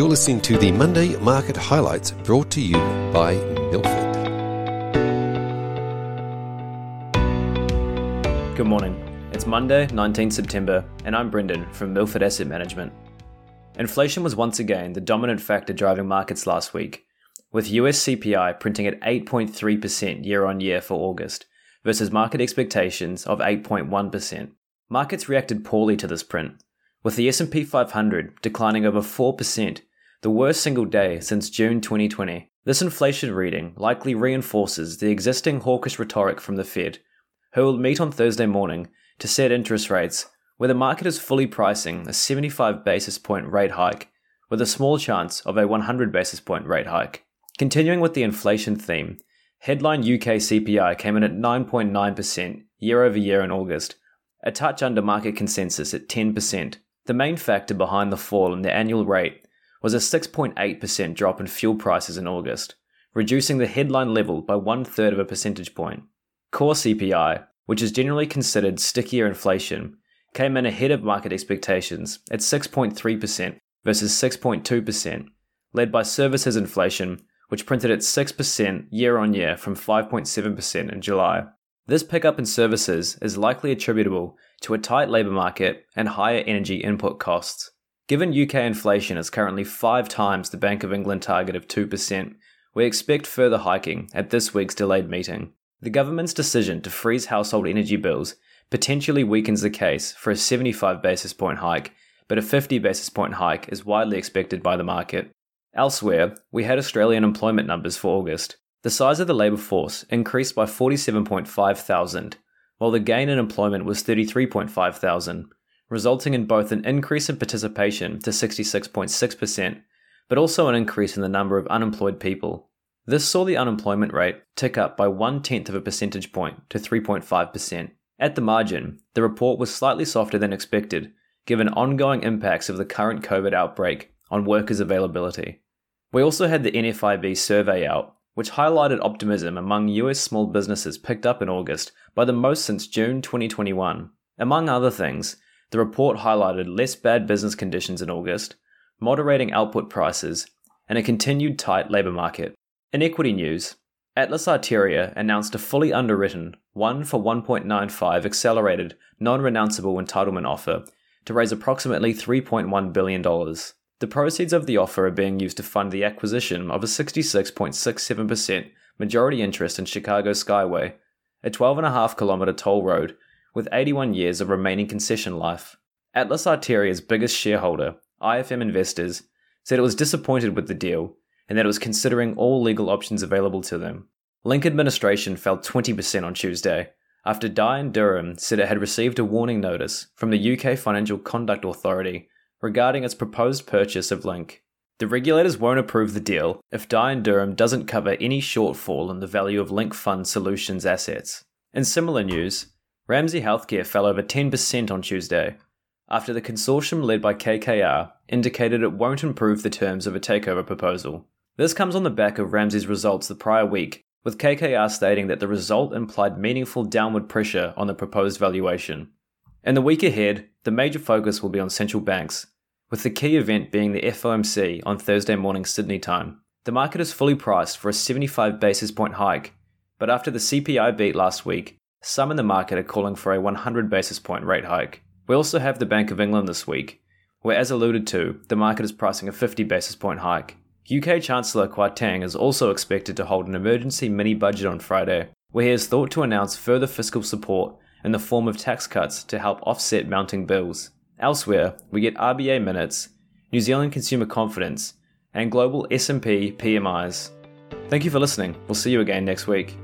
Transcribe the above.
You're listening to the Monday Market Highlights brought to you by Milford. Good morning. It's Monday, 19 September, and I'm Brendan from Milford Asset Management. Inflation was once again the dominant factor driving markets last week, with US CPI printing at 8.3% year on year for August, versus market expectations of 8.1%. Markets reacted poorly to this print, with the S&P 500 declining over 4%, the worst single day since June 2020. This inflation reading likely reinforces the existing hawkish rhetoric from the Fed, who will meet on Thursday morning to set interest rates where the market is fully pricing a 75 basis point rate hike with a small chance of a 100 basis point rate hike. Continuing with the inflation theme, headline UK CPI came in at 9.9% year over year in August, a touch under market consensus at 10%. The main factor behind the fall in the annual rate was a 6.8% drop in fuel prices in August, reducing the headline level by one third of a percentage point. Core CPI, which is generally considered stickier inflation, came in ahead of market expectations at 6.3% versus 6.2%, led by services inflation, which printed at 6% year on year from 5.7% in July. This pickup in services is likely attributable to a tight labour market and higher energy input costs. Given UK inflation is currently five times the Bank of England target of 2%, we expect further hiking at this week's delayed meeting. The government's decision to freeze household energy bills potentially weakens the case for a 75 basis point hike, but a 50 basis point hike is widely expected by the market. Elsewhere, we had Australian employment numbers for August. The size of the labour force increased by 47.5 thousand, while the gain in employment was 33.5 thousand, resulting in both an increase in participation to 66.6%, but also an increase in the number of unemployed people. This saw the unemployment rate tick up by one tenth of a percentage point to 3.5%. At the margin, the report was slightly softer than expected, given ongoing impacts of the current COVID outbreak on workers' availability. We also had the NFIB survey out, which highlighted optimism among US small businesses picked up in August by the most since June 2021. Among other things, the report highlighted less bad business conditions in August, moderating output prices, and a continued tight labour market. In equity news, Atlas Arteria announced a fully underwritten 1 for 1.95 accelerated non renounceable entitlement offer to raise approximately $3.1 billion. The proceeds of the offer are being used to fund the acquisition of a 66.67% majority interest in Chicago Skyway, a 12.5 kilometer toll road with 81 years of remaining concession life. Atlas Arteria's biggest shareholder, IFM Investors, said it was disappointed with the deal and that it was considering all legal options available to them. Link administration fell 20% on Tuesday after Dye & Durham said it had received a warning notice from the UK Financial Conduct Authority regarding its proposed purchase of Link. The regulators won't approve the deal if Dye & Durham doesn't cover any shortfall in the value of Link Fund Solutions assets. In similar news, Ramsay Healthcare fell over 10% on Tuesday after the consortium led by KKR indicated it won't improve the terms of a takeover proposal. This comes on the back of Ramsay's results the prior week, with KKR stating that the result implied meaningful downward pressure on the proposed valuation. In the week ahead, the major focus will be on central banks, with the key event being the FOMC on Thursday morning Sydney time. The market is fully priced for a 75 basis point hike, but after the CPI beat last week, some in the market are calling for a 100 basis point rate hike. We also have the Bank of England this week, where, as alluded to, the market is pricing a 50 basis point hike. UK Chancellor Kwarteng is also expected to hold an emergency mini budget on Friday, where he is thought to announce further fiscal support in the form of tax cuts to help offset mounting bills. Elsewhere, we get RBA minutes, New Zealand consumer confidence, and global S&P PMIs. Thank you for listening. We'll see you again next week.